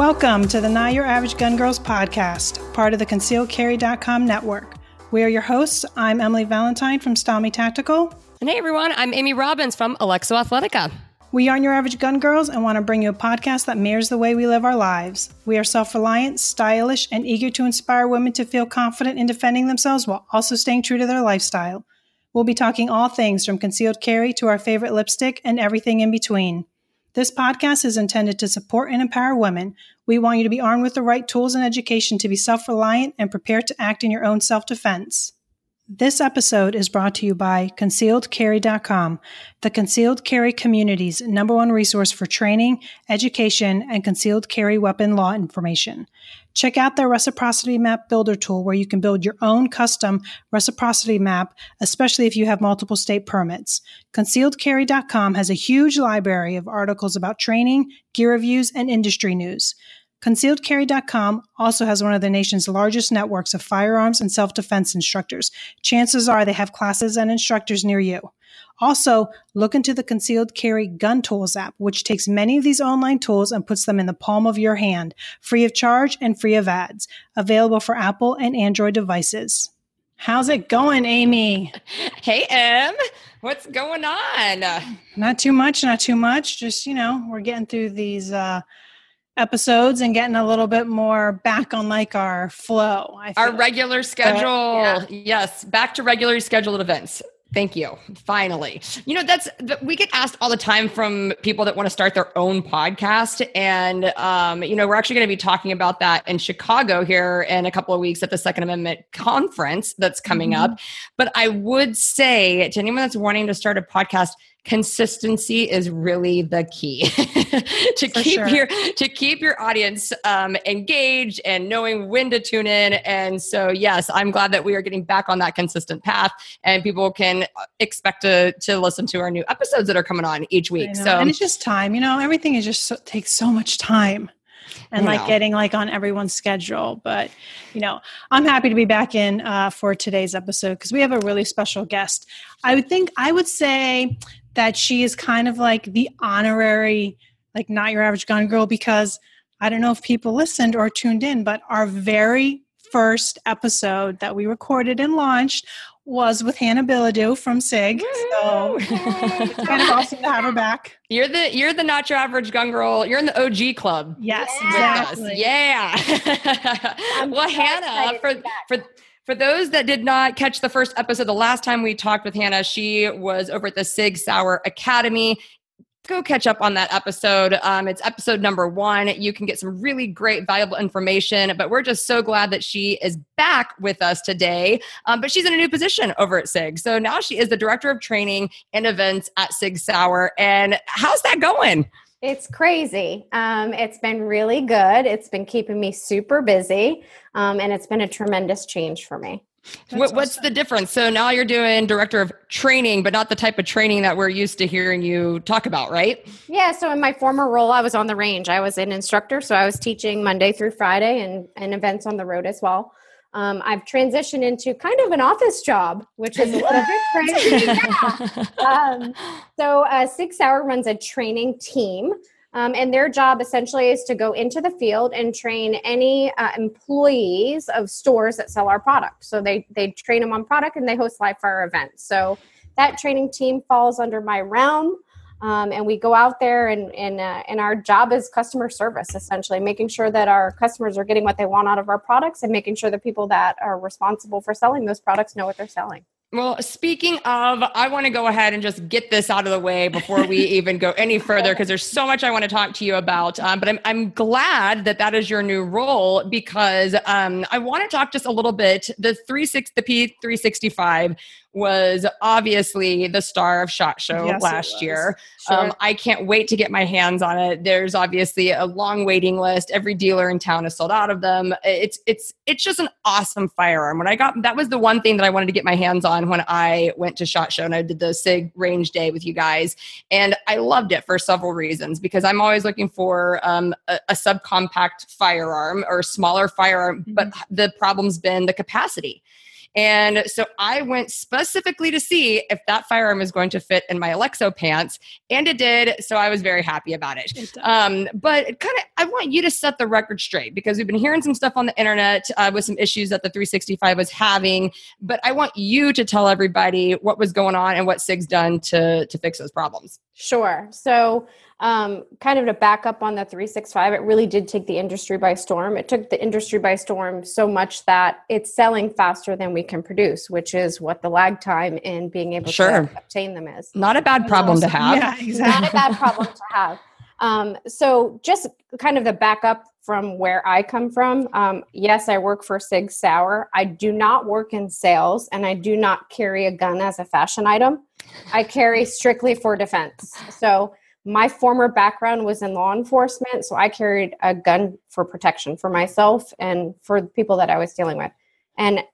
Welcome to the Not Your Average Gun Girls podcast, part of the ConcealedCarry.com network. We are your hosts. I'm Emily Valentine from Style Me Tactical. And hey everyone, I'm Amy Robbins from Alexo Athletica. We aren't your average gun girls and want to bring you a podcast that mirrors the way we live our lives. We are self reliant, stylish, and eager to inspire women to feel confident in defending themselves while also staying true to their lifestyle. We'll be talking all things from concealed carry to our favorite lipstick and everything in between. This podcast is intended to support and empower women. We want you to be armed with the right tools and education to be self reliant and prepared to act in your own self defense. This episode is brought to you by ConcealedCarry.com, the concealed carry community's number one resource for training, education, and concealed carry weapon law information. Check out their reciprocity map builder tool where you can build your own custom reciprocity map, especially if you have multiple state permits. ConcealedCarry.com has a huge library of articles about training, gear reviews, and industry news. ConcealedCarry.com also has one of the nation's largest networks of firearms and self defense instructors. Chances are they have classes and instructors near you. Also, look into the Concealed Carry Gun Tools app, which takes many of these online tools and puts them in the palm of your hand, free of charge and free of ads. Available for Apple and Android devices. How's it going, Amy? Hey, Em. What's going on? Not too much, not too much. Just, you know, we're getting through these uh, episodes and getting a little bit more back on like our flow. our regular schedule. yeah. Yes, back to regularly scheduled events. Thank you. Finally. You know, that's we get asked all the time from people that want to start their own podcast. And, um, you know, we're actually going to be talking about that in Chicago here in a couple of weeks at the Second Amendment conference that's coming mm-hmm. up. But I would say to anyone that's wanting to start a podcast, consistency is really the key to For keep sure. your to keep your audience um, engaged and knowing when to tune in. And so yes i'm glad that we are getting back on that consistent path and people can expect to to listen to our new episodes that are coming on each week. so and it's just time you know everything is just so, takes so much time and like getting like on everyone's schedule but you know i'm happy to be back in uh, for today's episode because we have a really special guest. I would think i would say that she is kind of like the honorary, like not your average gun girl, because I don't know if people listened or tuned in, but our very first episode that we recorded and launched was with Hana Bilodeau from SIG. So it's kind of awesome to have her back. You're the you're the not your average gun girl. You're in the OG club. Yes, exactly. Yeah. well, Hana, for for for those that did not catch the first episode, the last time we talked with Hana, she was over at the Sig Sauer Academy. Go catch up on that episode. Um, it's episode number one. You can get some really great, valuable information. But we're just so glad that she is back with us today. Um, but she's in a new position over at SIG. So now she is the director of training and events at Sig Sauer. And how's that going? It's crazy. Um, it's been really good. It's been keeping me super busy, um, and it's been a tremendous change for me. What, what's awesome. the difference? So now you're doing director of training, but not the type of training that we're used to hearing you talk about, right? Yeah. So in my former role, I was on the range. I was an instructor, so I was teaching Monday through Friday and, and events on the road as well um, I've transitioned into kind of an office job, which is a little bit crazy. yeah. um, so, uh, Sig Sauer runs a training team, um, and their job essentially is to go into the field and train any uh, employees of stores that sell our product. So they they train them on product and they host live fire events. So that training team falls under my realm. Um, and we go out there and and, uh, and our job is customer service essentially making sure that our customers are getting what they want out of our products and making sure the people that are responsible for selling those products know what they're selling well, speaking of, I want to go ahead and just get this out of the way before we even go any further because there's so much I want to talk to you about. Um, but I'm, I'm glad that that is your new role because um, I want to talk just a little bit. The 36, the P365 was obviously the star of SHOT Show yes, last year. Sure. Um, I can't wait to get my hands on it. There's obviously a long waiting list. Every dealer in town is sold out of them. It's it's it's just an awesome firearm. When I got that was the one thing that I wanted to get my hands on when I went to SHOT Show and I did the SIG range day with you guys, and I loved it for several reasons because I'm always looking for um, a, a subcompact firearm or smaller firearm, mm-hmm. but the problem's been the capacity And so I went specifically to see if that firearm is going to fit in my Alexo pants, and it did. So I was very happy about it. It. Um, but kind of, I want you to set the record straight because we've been hearing some stuff on the internet uh, with some issues that the 365 was having. But I want you to tell everybody what was going on and what SIG's done to to fix those problems. Sure. So, um, kind of to back up on the 365, it really did take the industry by storm. It took the industry by storm so much that it's selling faster than we can produce, which is what the lag time in being able Sure. to obtain them is. Not a bad problem to have. Yeah, exactly. Not a bad problem to have. Um, so, just kind of the backup from where I come from. Um, yes, I work for Sig Sauer. I do not work in sales, and I do not carry a gun as a fashion item. I carry strictly for defense. So, my former background was in law enforcement, so I carried a gun for protection for myself and for the people that I was dealing with. And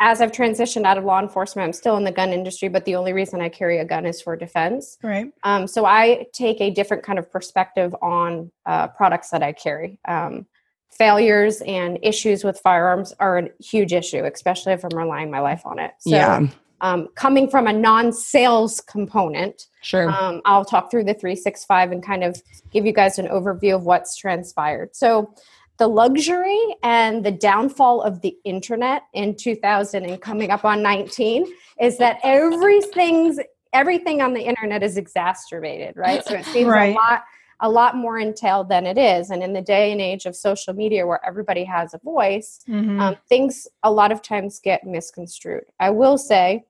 as I've transitioned out of law enforcement, I'm still in the gun industry, but the only reason I carry a gun is for defense. Right. Um, so I take a different kind of perspective on uh, products that I carry. Um, failures and issues with firearms are a huge issue, especially if I'm relying my life on it. So, yeah, um, coming from a non-sales component, sure. um, I'll talk through the 365 and kind of give you guys an overview of what's transpired. So, the luxury and the downfall of the internet in 2000 and coming up on 19 is that everything's everything on the internet is exacerbated, right? So it seems Right. a lot a lot more entailed than it is. And in the day and age of social media where everybody has a voice, Mhm. um, things a lot of times get misconstrued. I will say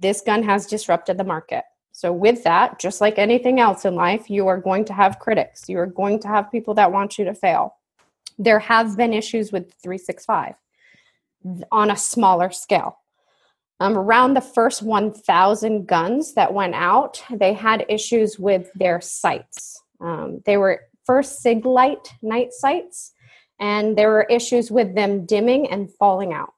this gun has disrupted the market. So, with that, just like anything else in life, you are going to have critics. You are going to have people that want you to fail. There have been issues with 365 on a smaller scale. Um, around the first 1,000 guns that went out, they had issues with their sights. Um, they were first SIGLITE night sights, and there were issues with them dimming and falling out.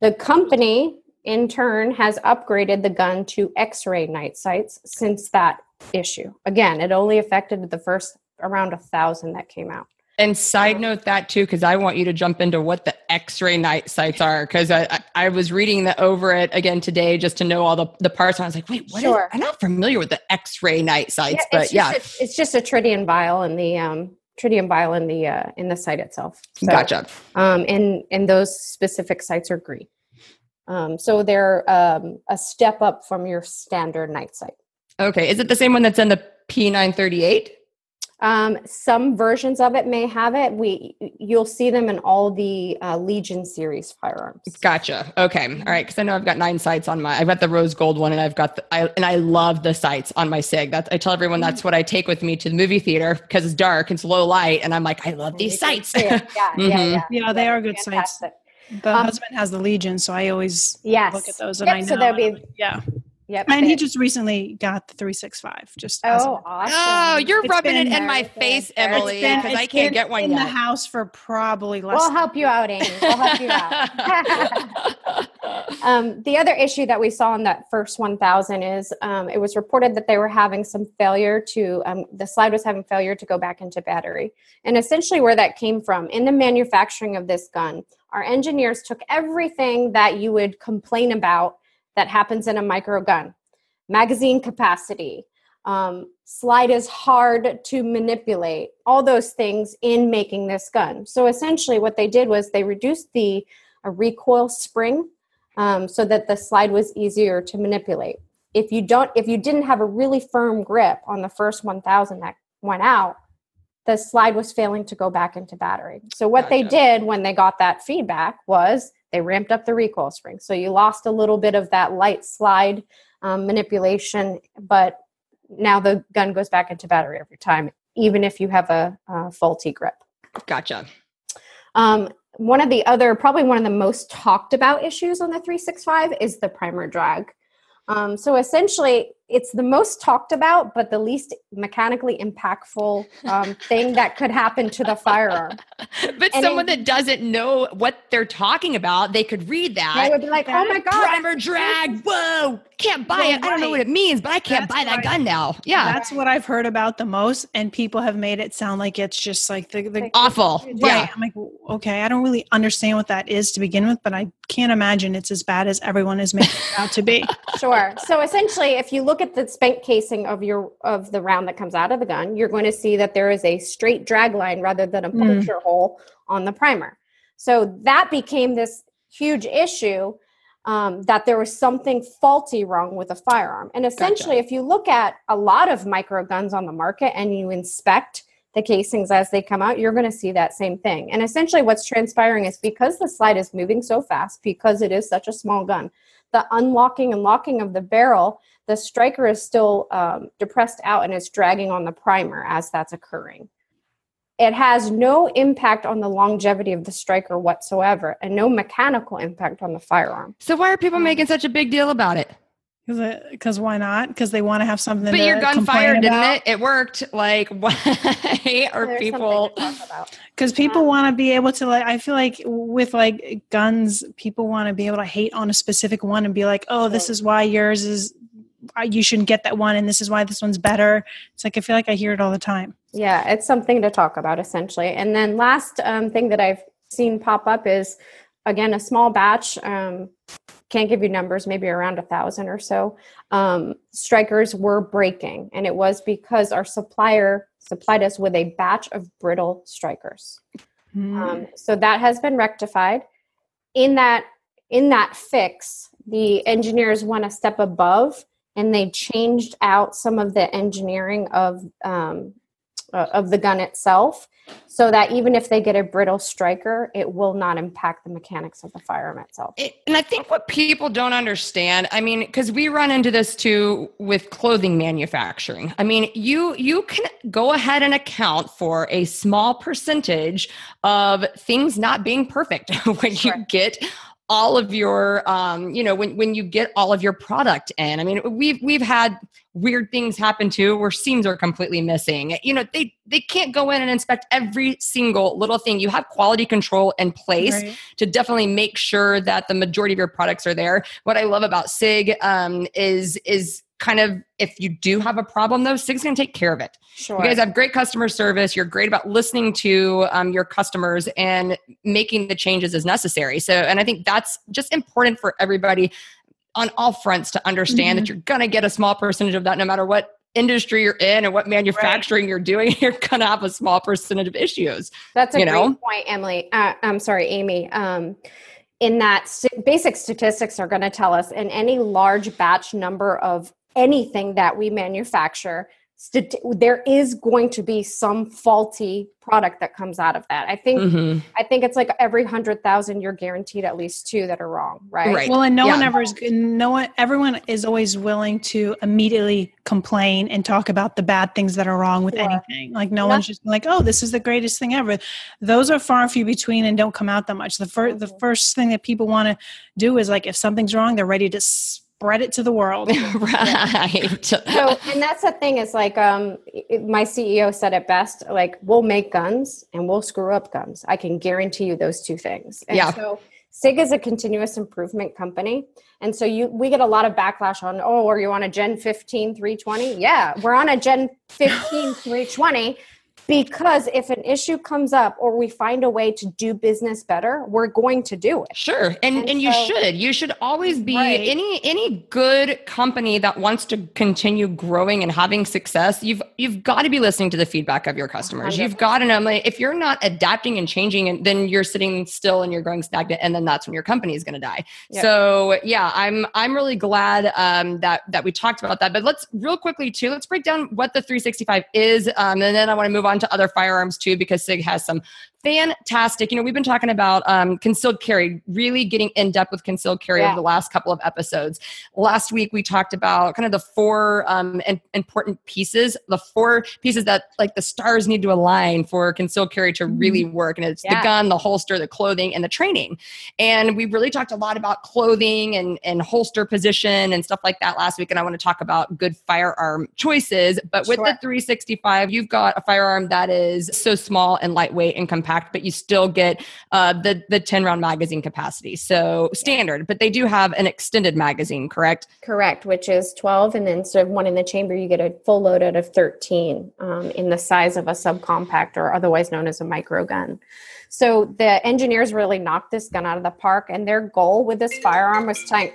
The company, in turn, has upgraded the gun to X ray night sights since that issue. Again, it only affected the first around a thousand that came out. And side note that too, because I want you to jump into what the X-ray night sights are. Because I, I I was reading the over it again today just to know all the, the parts. And I was like, wait, what? is- Sure. I'm not familiar with the X-ray night sights, Yeah, but it's yeah, just a, it's just a tritium vial in the um, tritium vial in the uh, in the sight itself. So, gotcha. Um, and and those specific sights are green. Um, so they're um, a step up from your standard night sight. Okay, is it the same one that's in the P938? Um, some versions of it may have it. We you'll see them in all the uh, Legion series firearms. Gotcha. Okay. All right. Because I know I've got nine sights on my. I've got the rose gold one, and I've got the. I, and I love the sights on my Sig. That's. I tell everyone that's what I take with me to the movie theater because it's dark, it's low light, and I'm like, I love these You sights. see it. Yeah, yeah, Mhm. yeah. Yeah, they are good sights. Fantastic. The Um, husband has the Legion, so I always Yes. look at those and Yep, I know. so there'll be- like, yeah. Yep. And he just recently got the 365. Just Oh, awesome. Oh, you're It's rubbing it in my face, Very Emily, because I can't been get one in the house for probably less. We'll than- help you out, Amy. We'll help you out. um, the other issue that we saw in that first 1000 is um, it was reported that they were having some failure to, um, the slide was having failure to go back into battery. And essentially, where that came from in the manufacturing of this gun, our engineers took everything that you would complain about that happens in a micro gun magazine capacity, um, slide is hard to manipulate, all those things in making this gun. So essentially, what they did was they reduced the uh, recoil spring um, so that the slide was easier to manipulate. If you don't, if you didn't have a really firm grip on the first 1,000 that went out, the slide was failing to go back into battery. So what they did when they got that feedback was they ramped up the recoil spring. So you lost a little bit of that light slide um, manipulation, but now the gun goes back into battery every time, even if you have a, a faulty grip. Gotcha. Um, one of the other, probably one of the most talked about issues on the 365 is the primer drag. Um, so essentially, it's the most talked about, but the least mechanically impactful um, thing that could happen to the firearm. but And someone it- that doesn't know what they're talking about, they could read that. They would be like, "Oh my god, Primer drag. Whoa. Can't buy Well, it. I don't know what it means, but I can't That's buy that why- gun now. Yeah. That's what I've heard about the most, and people have made it sound like it's just like the, the Awful. Right. Yeah. I'm like, okay, I don't really understand what that is to begin with, but I can't imagine it's as bad as everyone is making it out to be. Sure. So essentially, if you look at the spent casing of your of the round that comes out of the gun, you're going to see that there is a straight drag line rather than a Mm. puncture hole on the primer. So that became this huge issue um, that there was something faulty wrong with a firearm. And essentially, if you look at a lot of micro guns on the market and you inspect the casings as they come out, you're going to see that same thing. And essentially, what's transpiring is because the slide is moving so fast, because it is such a small gun, the unlocking and locking of the barrel, the striker is still um, depressed out and it's dragging on the primer as that's occurring. It has no impact on the longevity of the striker whatsoever, and no mechanical impact on the firearm. So why are people Um, making such a big deal about it? Because why not? Because they want to have something But to your gun complain fired, didn't it? It worked. Like, why are There's people? something to talk about. because people Um, want to be able to like i feel like with like guns people want to be able to hate on a specific one and be like oh this is why yours is you shouldn't get that one and this is why this one's better it's like i feel like i hear it all the time Yeah, it's something to talk about essentially. And then last um, thing that I've seen pop up is again a small batch. Um, can't give you numbers, maybe around a thousand or so. Um, strikers were breaking, and it was because our supplier supplied us with a batch of brittle strikers. Um, so that has been rectified. In that in that fix, the engineers went a step above, and they changed out some of the engineering of um, uh, of the gun itself, so that even if they get a brittle striker, it will not impact the mechanics of the firearm itself. It, and I think what people don't understand, I mean, because we run into this too with clothing manufacturing. I mean, you you can go ahead and account for a small percentage of things not being perfect when you get all of your um you know when when you get all of your product in i mean we've we've had weird things happen too where seams are completely missing you know they they can't go in and inspect every single little thing you have quality control in place Right. to definitely make sure that the majority of your products are there. What I love about SIG um, is is kind of if you do have a problem though, SIG's going to take care of it. Sure. You guys have great customer service. You're great about listening to um, your customers and making the changes as necessary. So, and I think that's just important for everybody on all fronts to understand that you're going to get a small percentage of that no matter what industry you're in and what manufacturing you're doing you're going to have a small percentage of issues That's a you great know? point, Emily. Uh, I'm sorry, Amy. Um, in that st- basic statistics are going to tell us in any large batch number of anything that we manufacture, stat- there is going to be some faulty product that comes out of that. I think Mhm. I think it's like every hundred thousand, you're guaranteed at least two that are wrong, right? Right. well and no one ever is no one everyone is always willing to immediately complain and talk about the bad things that are wrong with Sure. anything like no No. one's just like oh this is the greatest thing ever those are far and few between and don't come out that much the first the Mhm. first thing that people want to do is like if something's wrong they're ready to spread it to the world. Right. so and that's the thing is like um it- my ceo said it best like we'll make guns and we'll screw up guns. I can guarantee you those two things. And Yeah. so sig is a continuous improvement company. And so you we get a lot of backlash on oh are you on a gen 15 320 yeah we're on a gen 15 320 because if an issue comes up or we find a way to do business better we're going to do it Sure. And And and you should. You should always be Right. any any good company that wants to continue growing and having success, you've you've got to be listening to the feedback of your customers. You've got to know like, if you're not adapting and changing and then you're sitting still and you're growing stagnant and then that's when your company is going to die. Yep. So, yeah, I'm I'm really glad um, that that we talked about that. But let's real quickly too, let's break down what the 365 is um, and then I want to move on to other firearms too because SIG has some fantastic. You know, we've been talking about um, concealed carry, really getting in depth with concealed carry yeah. over the last couple of episodes. Last week, we talked about kind of the four um, important pieces, the four pieces that like the stars need to align for concealed carry to really mm-hmm. work. And it's yeah. the gun, the holster, the clothing, and the training. And we really talked a lot about clothing and, and holster position and stuff like that last week. And I want to talk about good firearm choices. But with sure. the 365, you've got a firearm that is so small and lightweight and compact, but you still get uh, the the 10 round magazine capacity. So standard, but they do have an extended magazine, correct? Correct, which is 12, and then instead of one in the chamber, you get a full load out of 13 um, in the size of a subcompact, or otherwise known as a micro gun. So the engineers really knocked this gun out of the park, and their goal with this firearm was to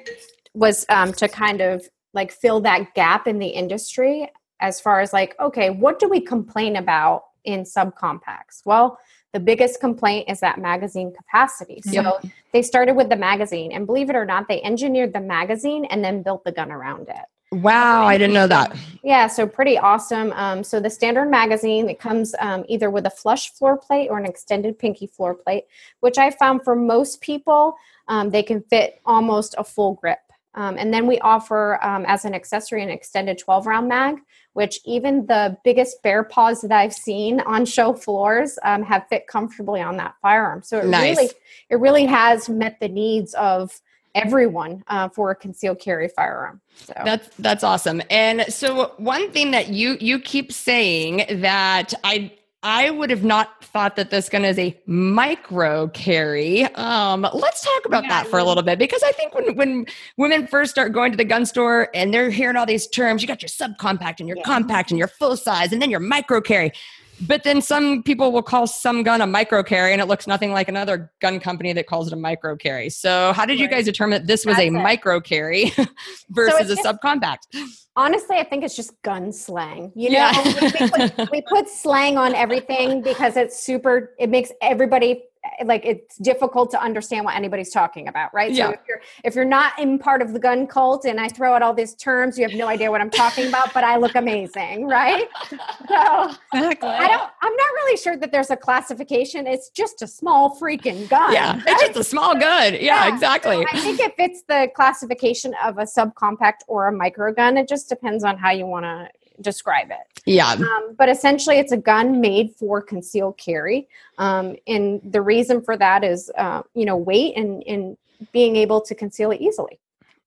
was um, to kind of like fill that gap in the industry as far as like okay what do we complain about in subcompacts well the biggest complaint is that magazine capacity so yeah. they started with the magazine and believe it or not they engineered the magazine and then built the gun around it Wow, I didn't know that. Yeah, so pretty awesome. Um, so the standard magazine, it comes um, either with a flush floor plate or an extended pinky floor plate, which I found for most people, um, they can fit almost a full grip. Um, and then we offer um, as an accessory an extended 12 round mag, which even the biggest bear paws that I've seen on show floors um, have fit comfortably on that firearm. So it nice. really, it really has met the needs of everyone uh, for a concealed carry firearm. So that's that's awesome. And so one thing that you you keep saying that I I would have not thought that this gun is a micro carry. Um, let's talk about yeah, that for a little bit because I think when when women first start going to the gun store and they're hearing all these terms, you got your subcompact and your yeah. compact and your full size and then your micro carry. But then some people will call some gun a micro carry and it looks nothing like another gun company that calls it a micro carry. So how did you guys determine that this was That's a it. micro carry versus so a subcompact? Honestly, I think it's just gun slang. You know, yeah. we, we, put, we put slang on everything because it's super, it makes everybody Eh, like it's difficult to understand what anybody's talking about, right? Yeah. So if you're if you're not in part of the gun cult and I throw out all these terms, you have no idea what I'm talking about, but I look amazing, right? So exactly. I don't I'm not really sure that there's a classification. It's just a small freaking gun. Yeah, right? it's just a small gun. Yeah, yeah. exactly. So I think if it's the classification of a subcompact or a micro gun. It just depends on how you want to describe it. Yeah. Um, but essentially, it's a gun made for concealed carry. Um, and the reason for that is, uh, you know, weight and, and being able to conceal it easily.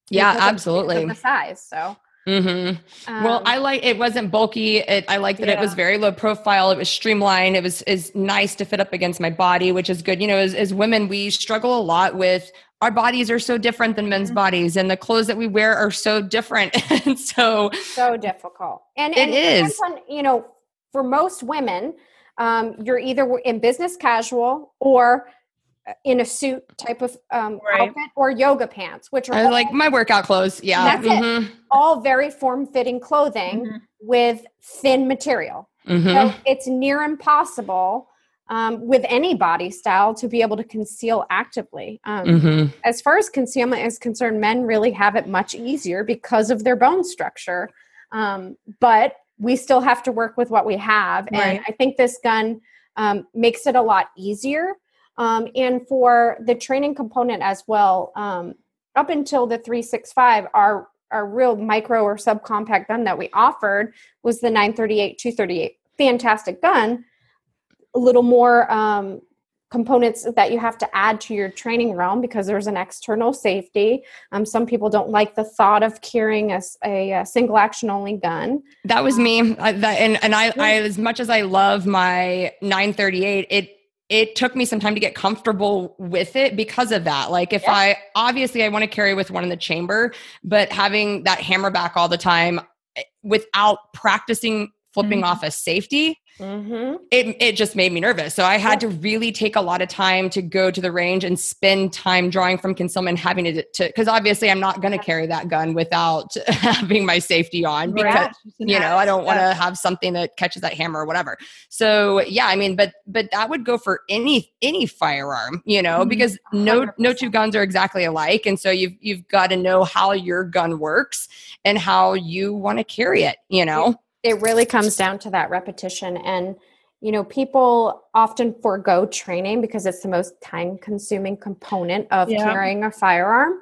Yeah, absolutely. Of, the size. So. Mm-hmm. Um, well, I like it wasn't bulky. It, I like that yeah. it was very low profile. It was streamlined. It was is nice to fit up against my body, which is good. You know, as, as women, we struggle a lot with our bodies are so different than men's mm-hmm. bodies and the clothes that we wear are so different and so so difficult and, and it is on, you know for most women um, you're either in business casual or uh, in a suit type of um, right. outfit or yoga pants which are like my workout clothes yeah mm-hmm. all very form-fitting clothing mm-hmm. with thin material mm-hmm. so it's near impossible um, with any body style to be able to conceal actively. Um, mm-hmm. As far as concealment is concerned, men really have it much easier because of their bone structure. Um, but we still have to work with what we have. Right. And I think this gun um, makes it a lot easier. Um, and for the training component as well, um, up until the 365, our our real micro or subcompact gun that we offered was the 938 238 fantastic gun a little more um, components that you have to add to your training realm because there's an external safety. Um, some people don't like the thought of carrying a, a, a single action only gun. That was me. I, that, and and I, I, as much as I love my 938, it it took me some time to get comfortable with it because of that. Like if yeah. I obviously I want to carry with one in the chamber, but having that hammer back all the time eh, without practicing flipping mm-hmm. off a safety Mm-hmm. It, it just made me nervous. So I had to really take a lot of time to go to the range and spend time drawing from concealment, having to, because obviously I'm not going to carry that gun without having my safety on because, you know, I don't want to have something that catches that hammer or whatever. So yeah, I mean, but, but that would go for any, any firearm, you know, mm-hmm. because no, 100%. no two guns are exactly alike. And so you've, you've got to know how your gun works and how you want to carry it, you know? It really comes down to that repetition and you know, people often forego training because it's the most time consuming component of Yeah. carrying a firearm.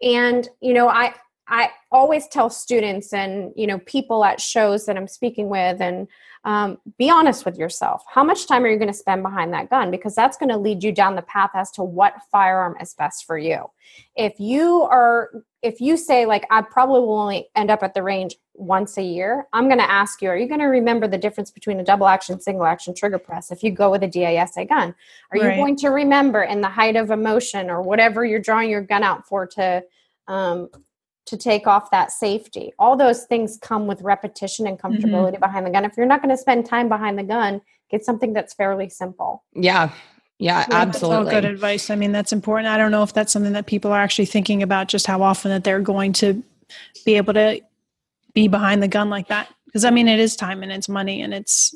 And, you know, I, I always tell students and, you know, people at shows that I'm speaking with and um, be honest with yourself. How much time are you going to spend behind that gun? Because that's going to lead you down the path as to what firearm is best for you. If you are, if you say, like, I probably will only end up at the range once a year, I'm going to ask you, are you going to remember the difference between a double action, single action trigger press if you go with a DISA gun? Are you going to remember in the height of emotion or whatever you're drawing your gun out for to, um, to take off that safety. All those things come with repetition and Mm-hmm. comfortability behind the gun. If you're not going to spend time behind the gun, get something that's fairly simple. Yeah. Yeah, That's all absolutely. good advice. I mean, that's important. I don't know if that's something that people are actually thinking about, just how often that they're going to be able to be behind the gun like that. Because I mean, it is time and it's money and it's,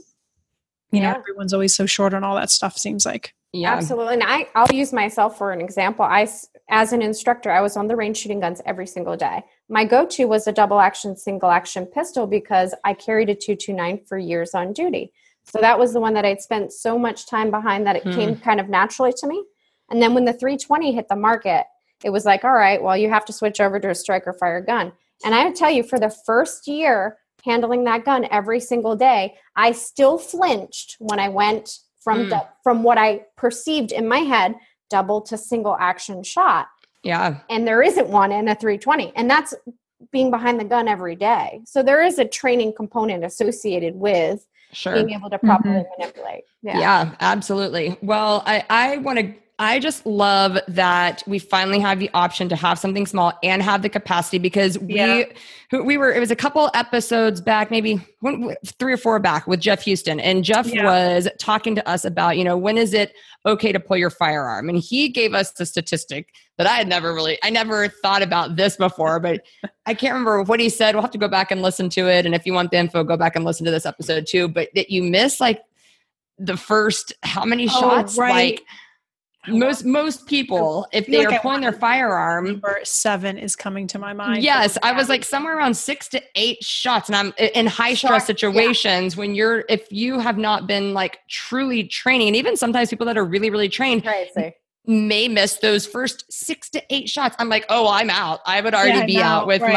you know, everyone's always so short on all that stuff. Seems like. yeah. Absolutely. And I, I'll use myself for an example. I as an instructor, I was on the range shooting guns every single day. My go to was a double action, single action pistol because I carried a 229 for years on duty. So that was the one that I'd spent so much time behind that it Hmm. came kind of naturally to me. And then when the 320 hit the market, it was like, all right, well, you have to switch over to a striker fire gun. And I would tell you, for the first year handling that gun every single day, I still flinched when I went from Mm. dou- from what I perceived in my head double to single action shot. Yeah. And there isn't one in a 320. And that's being behind the gun every day. So there is a training component associated with Sure. being able to properly mm-hmm. manipulate. Yeah. absolutely. Well, I, I want to, I just love that we finally have the option to have something small and have the capacity because Yeah. we, we were, it was a couple episodes back, maybe one, three or four back with Jeff Houston. And Jeff Yeah. was talking to us about, you know, when is it okay to pull your firearm? And he gave us the statistic that I had never really, I never thought about this before, but I can't remember what he said. We'll have to go back and listen to it. And if you want the info, go back and listen to this episode too. But that you miss like the first how many Oh, shots? right. Like most most people, if they like are pulling their firearm. Number seven is coming to my mind. Yes, I was like somewhere around six to eight shots, and I'm in high stress Sure, yeah. situations when you're if you have not been like truly training, and even sometimes people that are really really trained. May miss those first six to eight shots. I'm like, oh, I'm out. I would already Yeah, be no, out with right.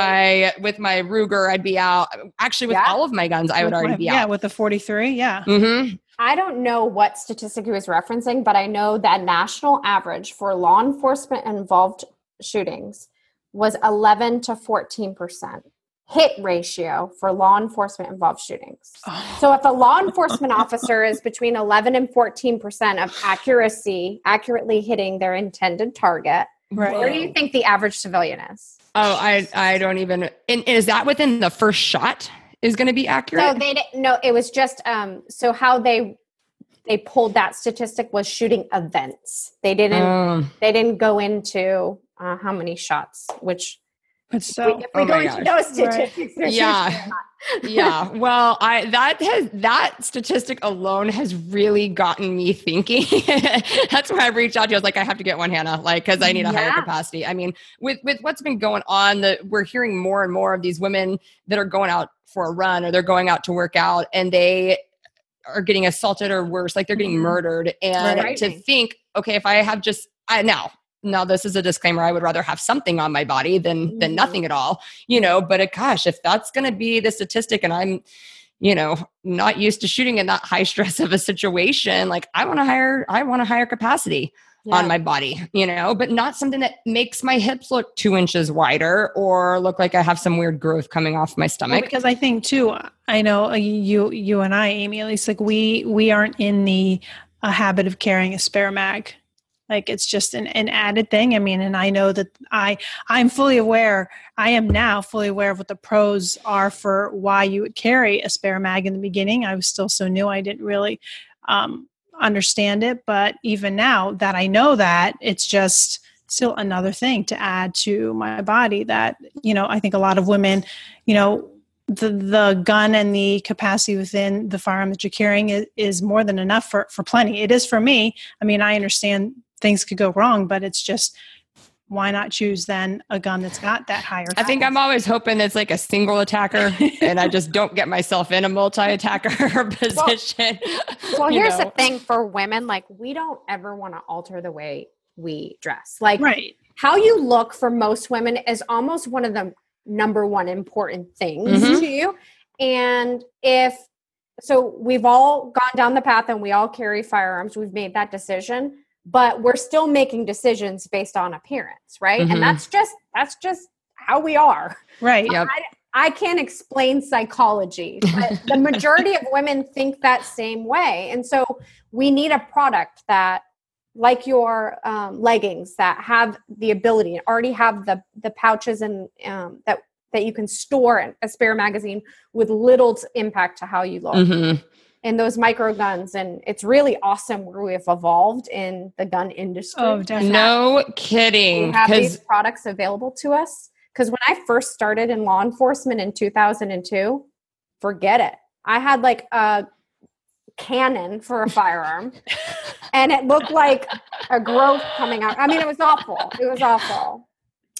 my with my Ruger. I'd be out. Actually, with Yeah. all of my guns, I would With already my- be out. Yeah, with the 43. Yeah. Mm-hmm. I don't know what statistic he was referencing, but I know that national average for law enforcement involved shootings was 11 to 14% hit ratio for law enforcement involved shootings. Oh, So if a law enforcement officer is between 11 and 14% of accuracy, accurately hitting their intended target, where do you think the average civilian is? Oh, I I don't even. And is that within the first shot? Is going to be accurate? So they didn't no, it was just um so how they they pulled that statistic was shooting events. They didn't Um, they didn't go into uh, how many shots, which But so, if we Oh go my into gosh. those statistics, there's Yeah. yeah. Well, I that has that statistic alone has really gotten me thinking. That's why I reached out to you. I was like, I have to get one, Hana, like because I need a higher capacity. I mean, with with what's been going on, that we're hearing more and more of these women that are going out for a run or they're going out to work out and they are getting assaulted or worse, like they're getting Mhm. murdered. And Right. to think, okay, if I have just I now now this is a disclaimer i would rather have something on my body than than Mhm. nothing at all you know but uh, gosh if that's going to be the statistic and i'm you know not used to shooting in that high stress of a situation like i want to hire i want a higher capacity on my body you know but not something that makes my hips look two inches wider or look like i have some weird growth coming off my Well, stomach because I think too, I know uh, you, you and I, Amy, at least like we, we aren't in the uh, habit of carrying a spare mag. Like it's just an, an added thing. I mean, and I know that I, I'm fully aware. I am now fully aware of what the pros are for why you would carry a spare mag in the beginning. I was still so new. I didn't really um, understand it. But even now that I know that, it's just still another thing to add to my body that, you know, I think a lot of women, you know, the the gun and the capacity within the firearm that you're carrying is, is more than enough for for plenty. It is for me. I mean, I understand things could go wrong, but it's just why not choose then a gun that's got that higher? I think I'm always hoping it's like a single attacker and I just don't get myself in a multi attacker position. Well, well here's know. the thing for women like, we don't ever want to alter the way we dress. Like, right. how you look for most women is almost one of the number one important things mm-hmm. to you. And if so, we've all gone down the path and we all carry firearms, we've made that decision but we're still making decisions based on appearance right? Mm-hmm. and that's just that's just how we are. Right. Yep. I, I can't explain psychology but the majority of women think that same way. And so we need a product that like your um, leggings that have the ability and already have the the pouches and um, that that you can store a spare magazine with little impact to how you look. Mm-hmm in those micro guns and it's really awesome where we've evolved in the gun industry. Oh definitely. no kidding we have these products available to us because when i first started in law enforcement in 2002 forget it. I had like a cannon for a firearm and it looked like a growth coming out. I mean it was awful. It was awful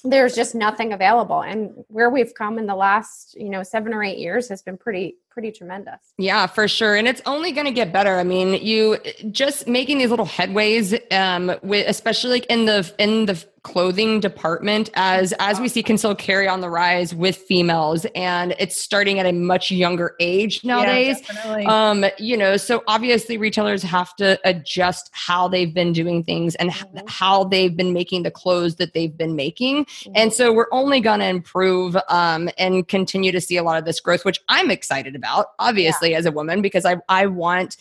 there's just nothing available and where we've come in the last you know seven or eight years has been pretty pretty tremendous. Yeah, for sure. And it's only going to get better. I mean, you just making these little headways um with especially like in the in the clothing department as as we see concealed carry on the rise with females and it's starting at a much younger age nowadays yeah, um you know so obviously retailers have to adjust how they've been doing things and mm-hmm. how they've been making the clothes that they've been making mm-hmm. and so we're only going to improve um and continue to see a lot of this growth which i'm excited about obviously yeah. as a woman because i i want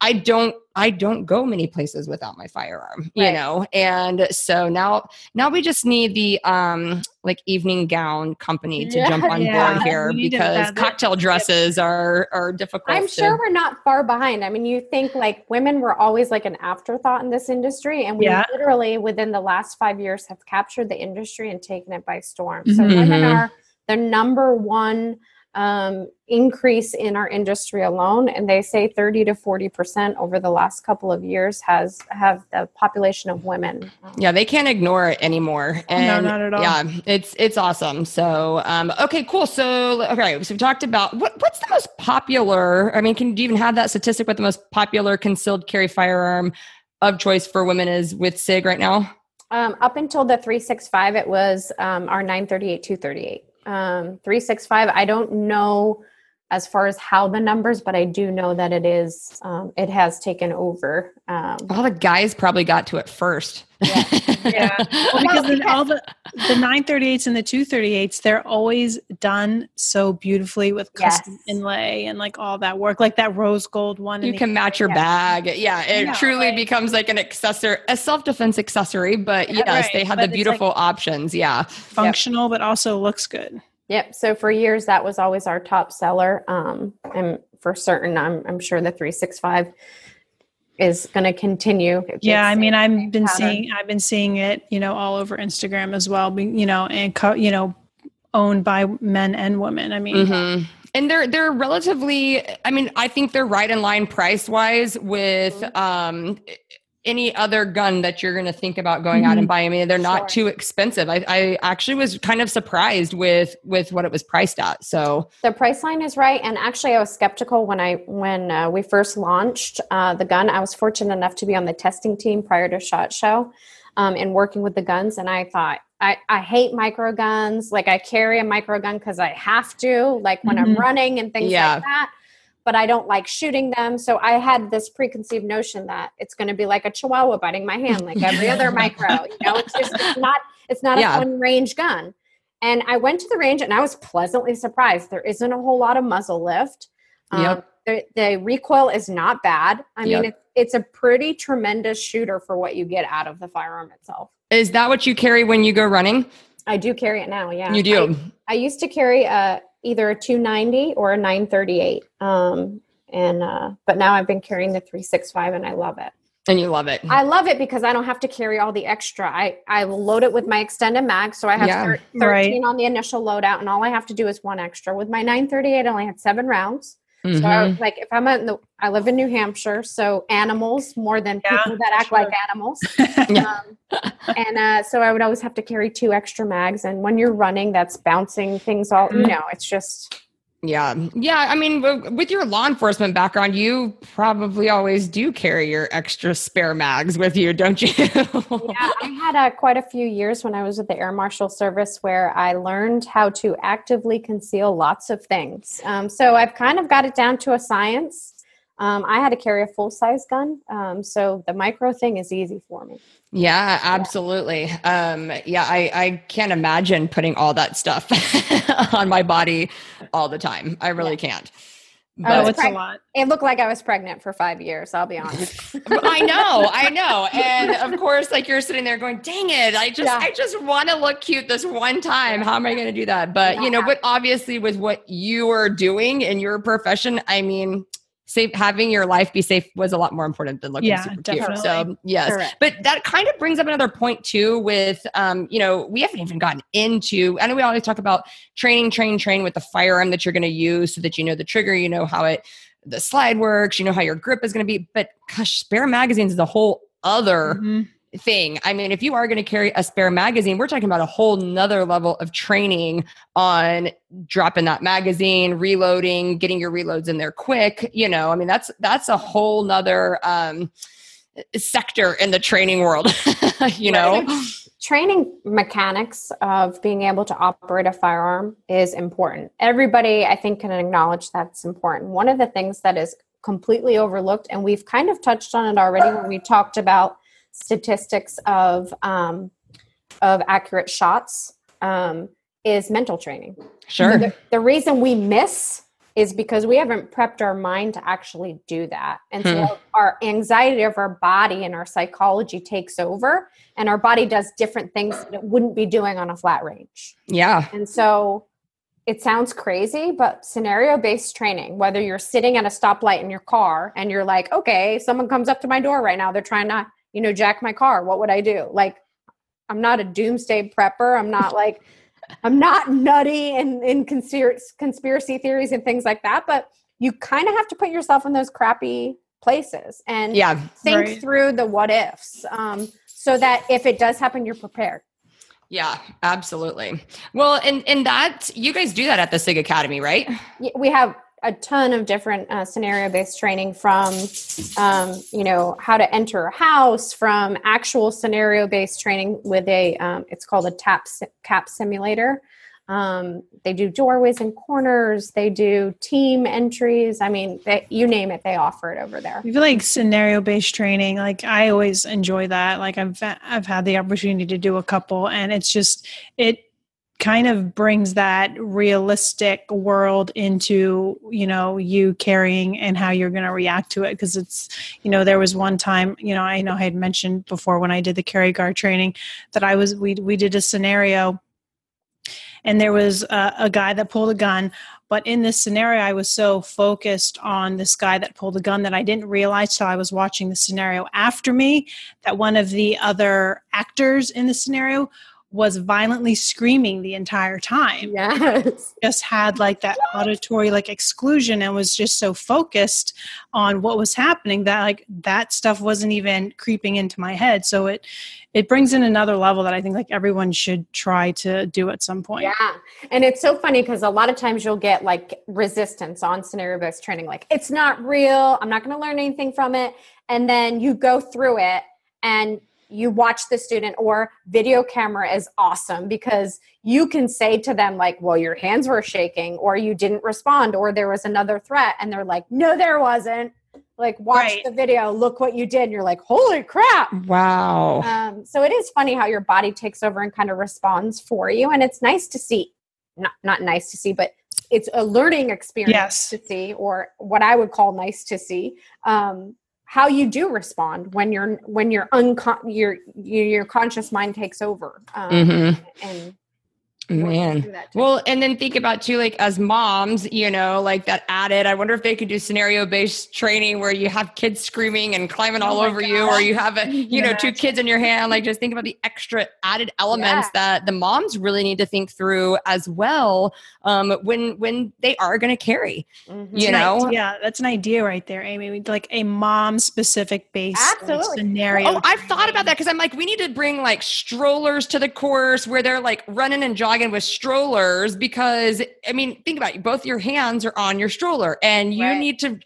I don't I don't go many places without my firearm, you right. know. And so now now we just need the um like evening gown company to yeah, jump on yeah. board here because cocktail dresses are are difficult. I'm to, sure we're not far behind. I mean, you think like women were always like an afterthought in this industry and we yeah. literally within the last 5 years have captured the industry and taken it by storm. So mm-hmm. women are the number one um, increase in our industry alone, and they say 30 to 40 percent over the last couple of years has have the population of women. Yeah, they can't ignore it anymore. And no, not at all. Yeah, it's it's awesome. So, um, okay, cool. So, okay, so we talked about what what's the most popular. I mean, can do you even have that statistic? What the most popular concealed carry firearm of choice for women is with SIG right now? Um, up until the 365, it was um, our 938 238 um, 365 i don't know as far as how the numbers but i do know that it is um, it has taken over um, all the guys probably got to it first yeah, yeah. Well, because then all the the 938s and the 238s they're always done so beautifully with custom yes. inlay and like all that work like that rose gold one you can match your yeah. bag yeah it yeah, truly right. becomes like an accessory a self-defense accessory but yes right. they have but the beautiful like options yeah functional yep. but also looks good Yep. So for years, that was always our top seller. Um, and for certain, I'm, I'm sure the 365 is going to continue. Yeah, I mean, I've been pattern. seeing, I've been seeing it, you know, all over Instagram as well. You know, and co- you know, owned by men and women. I mean, mm-hmm. and they're they're relatively. I mean, I think they're right in line price wise with. Mm-hmm. Um, any other gun that you're going to think about going mm-hmm. out and mm-hmm. buying. I mean, they're not sure. too expensive. I, I, actually was kind of surprised with with what it was priced at. So the price line is right, and actually, I was skeptical when I when uh, we first launched uh, the gun. I was fortunate enough to be on the testing team prior to Shot Show, um, and working with the guns, and I thought. I, I hate micro guns. Like I carry a micro gun because I have to, like when mm-hmm. I'm running and things yeah. like that but I don't like shooting them. So I had this preconceived notion that it's going to be like a chihuahua biting my hand, like every other micro. You know, it's just it's not it's not yeah. a fun range gun. And I went to the range and I was pleasantly surprised. There isn't a whole lot of muzzle lift. Um, yep. the, the, recoil is not bad. I yep. mean, it, it's a pretty tremendous shooter for what you get out of the firearm itself. Is that what you carry when you go running? I do carry it now. Yeah, you do. I, I used to carry a either a 290 or a 938. Um, and uh, but now I've been carrying the 365 and I love it. And you love it. I love it because I don't have to carry all the extra. I I load it with my extended mag, so I have yeah, 13 right. on the initial loadout, and all I have to do is one extra. With my 938, I only had seven rounds. So I was like, if I'm in the, I live in New Hampshire, so animals more than Yeah, people that act sure. like animals. Yeah. Um, and uh, so I would always have to carry two extra mags. And when you're running, that's bouncing things all. You Mhm. know, it's just Yeah. Yeah. I mean, with your law enforcement background, you probably always do carry your extra spare mags with you, don't you? yeah, I had uh, quite a few years when I was with the Air Marshal Service where I learned how to actively conceal lots of things. Um, so I've kind of got it down to a science. Um, I had to carry a full size gun, um, so the micro thing is easy for me. Yeah, absolutely. Um, yeah, I, I can't imagine putting all that stuff on my body all the time. I really can't. Oh, But oh, it's a lot. It looked like I was pregnant for five years. I'll be honest. I know, I know. And of course, like you're sitting there going, dang it, I just Yeah. I just want to look cute this one time. How am I gonna do that? But you know, but obviously with what you are doing in your profession, I mean, safe having your life be safe was a lot more important than looking Yeah, super definitely. cute. So yes. Correct. But that kind of brings up another point too with um, you know, we haven't even gotten into I know we always talk about training, train, train with the firearm that you're gonna use so that you know the trigger, you know how it the slide works, you know how your grip is going to be. But gosh, spare magazines is a whole other Mhm. Thing. I mean, if you are going to carry a spare magazine, we're talking about a whole nother level of training on dropping that magazine, reloading, getting your reloads in there quick. You know, I mean, that's that's a whole nother um sector in the training world, you know. Training mechanics of being able to operate a firearm is important. Everybody, I think, can acknowledge that's important. One of the things that is completely overlooked, and we've kind of touched on it already when we talked about statistics of um, of accurate shots, um, is mental training. Sure. The, the reason we miss is because we haven't prepped our mind to actually do that. And so Hmm. our anxiety of our body and our psychology takes over, and our body does different things that it wouldn't be doing on a flat range. Yeah. And so it sounds crazy, but scenario based training, whether you're sitting at a stoplight in your car and you're like, okay, someone comes up to my door right now, they're trying to, you know, jack my car. What would I do? Like, I'm not a doomsday prepper. I'm not like, I'm not nutty and in conspiracy, conspiracy theories and things like that, but you kind of have to put yourself in those crappy places and Yeah. think Right. through the what ifs um, so that if it does happen, you're prepared. Yeah, absolutely. Well, and and that you guys do that at the SIG Academy, right? We have a ton of different uh, scenario based training from um, you know how to enter a house from actual scenario based training with a um, it's called a tap cap simulator. Um, they do doorways and corners. They do team entries. I mean they, you name it they offer it over there. I feel like scenario based training, like I always enjoy that. Like I've I've had the opportunity to do a couple, and it's just it kind of brings that realistic world into you know you carrying and how you're going to react to it. Because it's you know there was one time you know I know I had mentioned before when I did the carry guard training that I was we we did a scenario and there was a, a guy that pulled a gun but in this scenario i was so focused on this guy that pulled a gun that i didn't realize till i was watching the scenario after me that one of the other actors in the scenario was violently screaming the entire time yes just had like that auditory like exclusion and was just so focused on what was happening that like that stuff wasn't even creeping into my head so it it brings in another level that i think like everyone should try to do at some point Yeah. And it's so funny because a lot of times you'll get like resistance on scenario based training. Like, it's not real. I'm not going to learn anything from it. And then you go through it and you watch the student or video camera is awesome because you can say to them like well your hands were shaking or you didn't respond or there was another threat and they're like no there wasn't like watch Right. the video look what you did and you're like holy crap Wow. um, so it is funny how your body takes over and kind of responds for you, and it's nice to see. Not not nice to see, but it's a learning experience Yes. to see, or what I would call nice to see. Um, how you do respond when you're when your uncon your your conscious mind takes over, um, Mhm. and Man. Well, and then think about too, like as moms, you know, like that added. I wonder if they could do scenario based training where you have kids screaming and climbing oh all over God. you, or you have, a, you know, two kids in your hand. Like just think about the extra added elements yeah. that the moms really need to think through as well um, when when they are going to carry. Mm-hmm. You know, yeah, that's an idea right there, Amy. Like a mom specific based like, scenario. Oh, I've thought about that because I'm like, we need to bring like strollers to the course where they're like running and jogging with strollers because I mean, think about it. Both your hands are on your stroller and you right. need to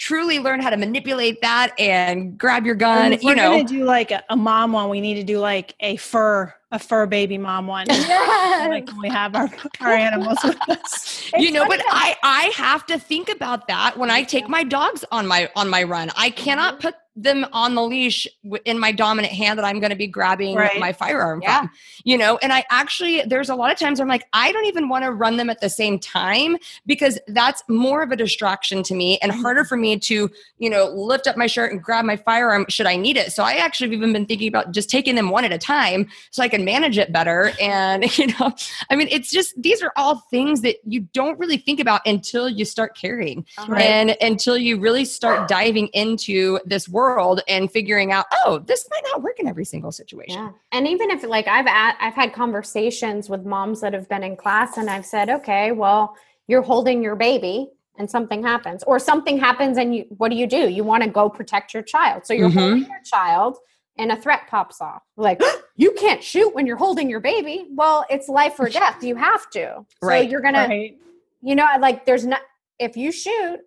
truly learn how to manipulate that and grab your gun. you know, gonna do like a, a, mom one. We need to do like a fur, a fur baby mom one. Yes. like we have our, our animals with us. you know, but I I have to think about that when I take my dogs on my on my run. I cannot mm-hmm. put them on the leash in my dominant hand that I'm going to be grabbing right. my firearm yeah. from, you know, and I actually, there's a lot of times I'm like, I don't even want to run them at the same time because that's more of a distraction to me and mm-hmm. harder for me to, you know, lift up my shirt and grab my firearm should I need it. So I actually have even been thinking about just taking them one at a time so I can manage it better. And, you know, I mean, it's just, these are all things that you don't really think about until you start carrying right. Uh-huh. and until you really start diving into this world world and figuring out, oh, this might not work in every single situation. Yeah. And even if like I've at, I've had conversations with moms that have been in class and I've said, okay, well, you're holding your baby and something happens or something happens and you what do you do? You want to go protect your child. So you're mm-hmm. holding your child and a threat pops off. Like, you can't shoot when you're holding your baby. Well, it's life or death. You have to. right. So right. you're going right. to you know, like there's not if you shoot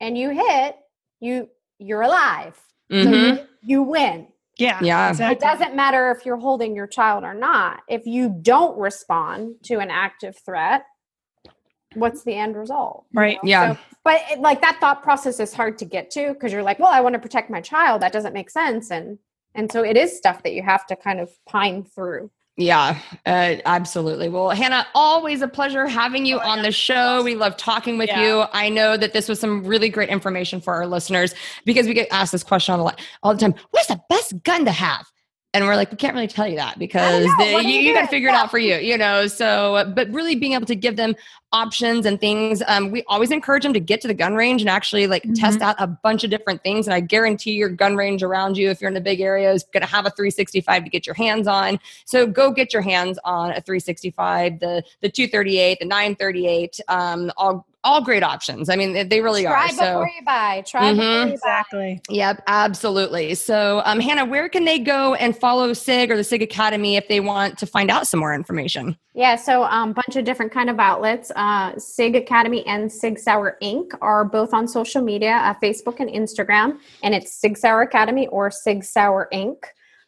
and you hit, you you're alive. Mm-hmm. So you win. Yeah. Yeah. Exactly. It doesn't matter if you're holding your child or not. If you don't respond to an active threat, what's the end result? Right. You know? Yeah. So, but it, like that thought process is hard to get to because you're like, well, I want to protect my child. That doesn't make sense. And and so it is stuff that you have to kind of pine through. Yeah, uh, absolutely. Well, Hana, always a pleasure having you oh, on the show. We love talking with yeah. you. I know that this was some really great information for our listeners because we get asked this question all the, all the time. What's the best gun to have? And we're like we can't really tell you that because the, you, you, got to figure it out for you you know? So but really being able to give them options and things um, we always encourage them to get to the gun range and actually like mm-hmm. test out a bunch of different things. And i guarantee your gun range around you if you're in a big area is going to have a 365 to get your hands on. So go get your hands on a 365 the the 238 the 938 um, all all great options. I mean, they really Try are. Try before you buy. Try mm-hmm. before you exactly. Buy. Yep, absolutely. So, um, Hana, where can they go and follow SIG or the SIG Academy if they want to find out some more information? Yeah, so a um, bunch of different kind of outlets. Uh, SIG Academy and Sig Sauer Inc. are both on social media, uh, Facebook and Instagram, and it's Sig Sauer Academy or Sig Sauer Inc.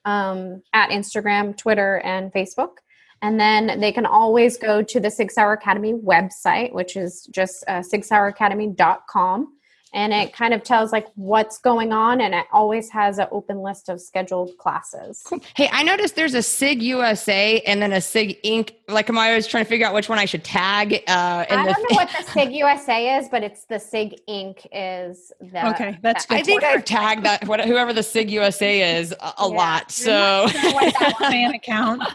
Um, at Instagram, Twitter, and Facebook. And then they can always go to the Sig Sauer Academy website, which is just uh, sigsaueracademy.com and it kind of tells like what's going on and it always has an open list of scheduled classes. Hey i noticed there's a sig usa and then a sig inc. Like am i always trying to figure out which one i should tag uh i don't the, know what the sig usa is but it's the sig inc is the okay that's good. i think i've tagged that whoever the sig usa is a, a yeah. lot so. fan account.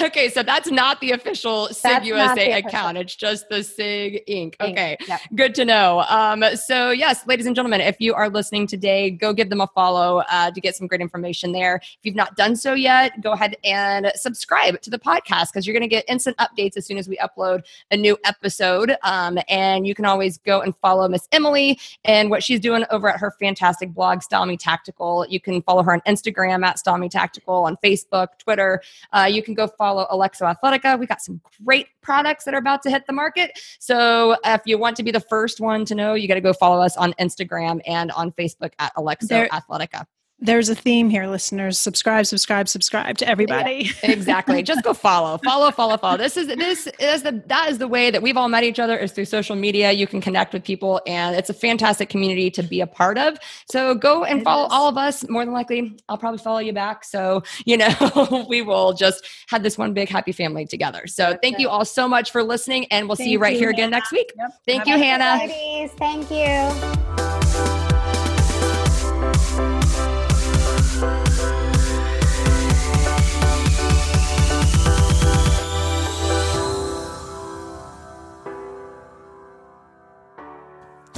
Okay so that's not the official sig that's usa account. it's just the sig inc okay. Yep. good to know. Um so yes, ladies and gentlemen, if you are listening today, go give them a follow uh, to get some great information there. If you've not done so yet, go ahead and subscribe to the podcast because you're going to get instant updates as soon as we upload a new episode. Um, and you can always go and follow Miss Emily and what she's doing over at her fantastic blog, Style Tactical. You can follow her on Instagram at Style Tactical, on Facebook, Twitter. Uh, you can go follow Alexo Athletica. We got some great products that are about to hit the market. So if you want to be the first one to know, you got to go follow us on Instagram and on Facebook at Alexo there, Athletica there's a theme here, listeners. Subscribe, subscribe, subscribe to everybody. Yeah, exactly. Just go follow, follow, follow, follow. This is this is the that is the way that we've all met each other is through social media. You can connect with people, and it's a fantastic community to be a part of. So go and it follow is. all of us. More than likely, I'll probably follow you back. So you know, we will just have this one big happy family together. So That's thank it. you all so much for listening, and we'll thank see you right you, here Hana. again next week. Yep. Thank Have you, Hana. Ladies. Thank you.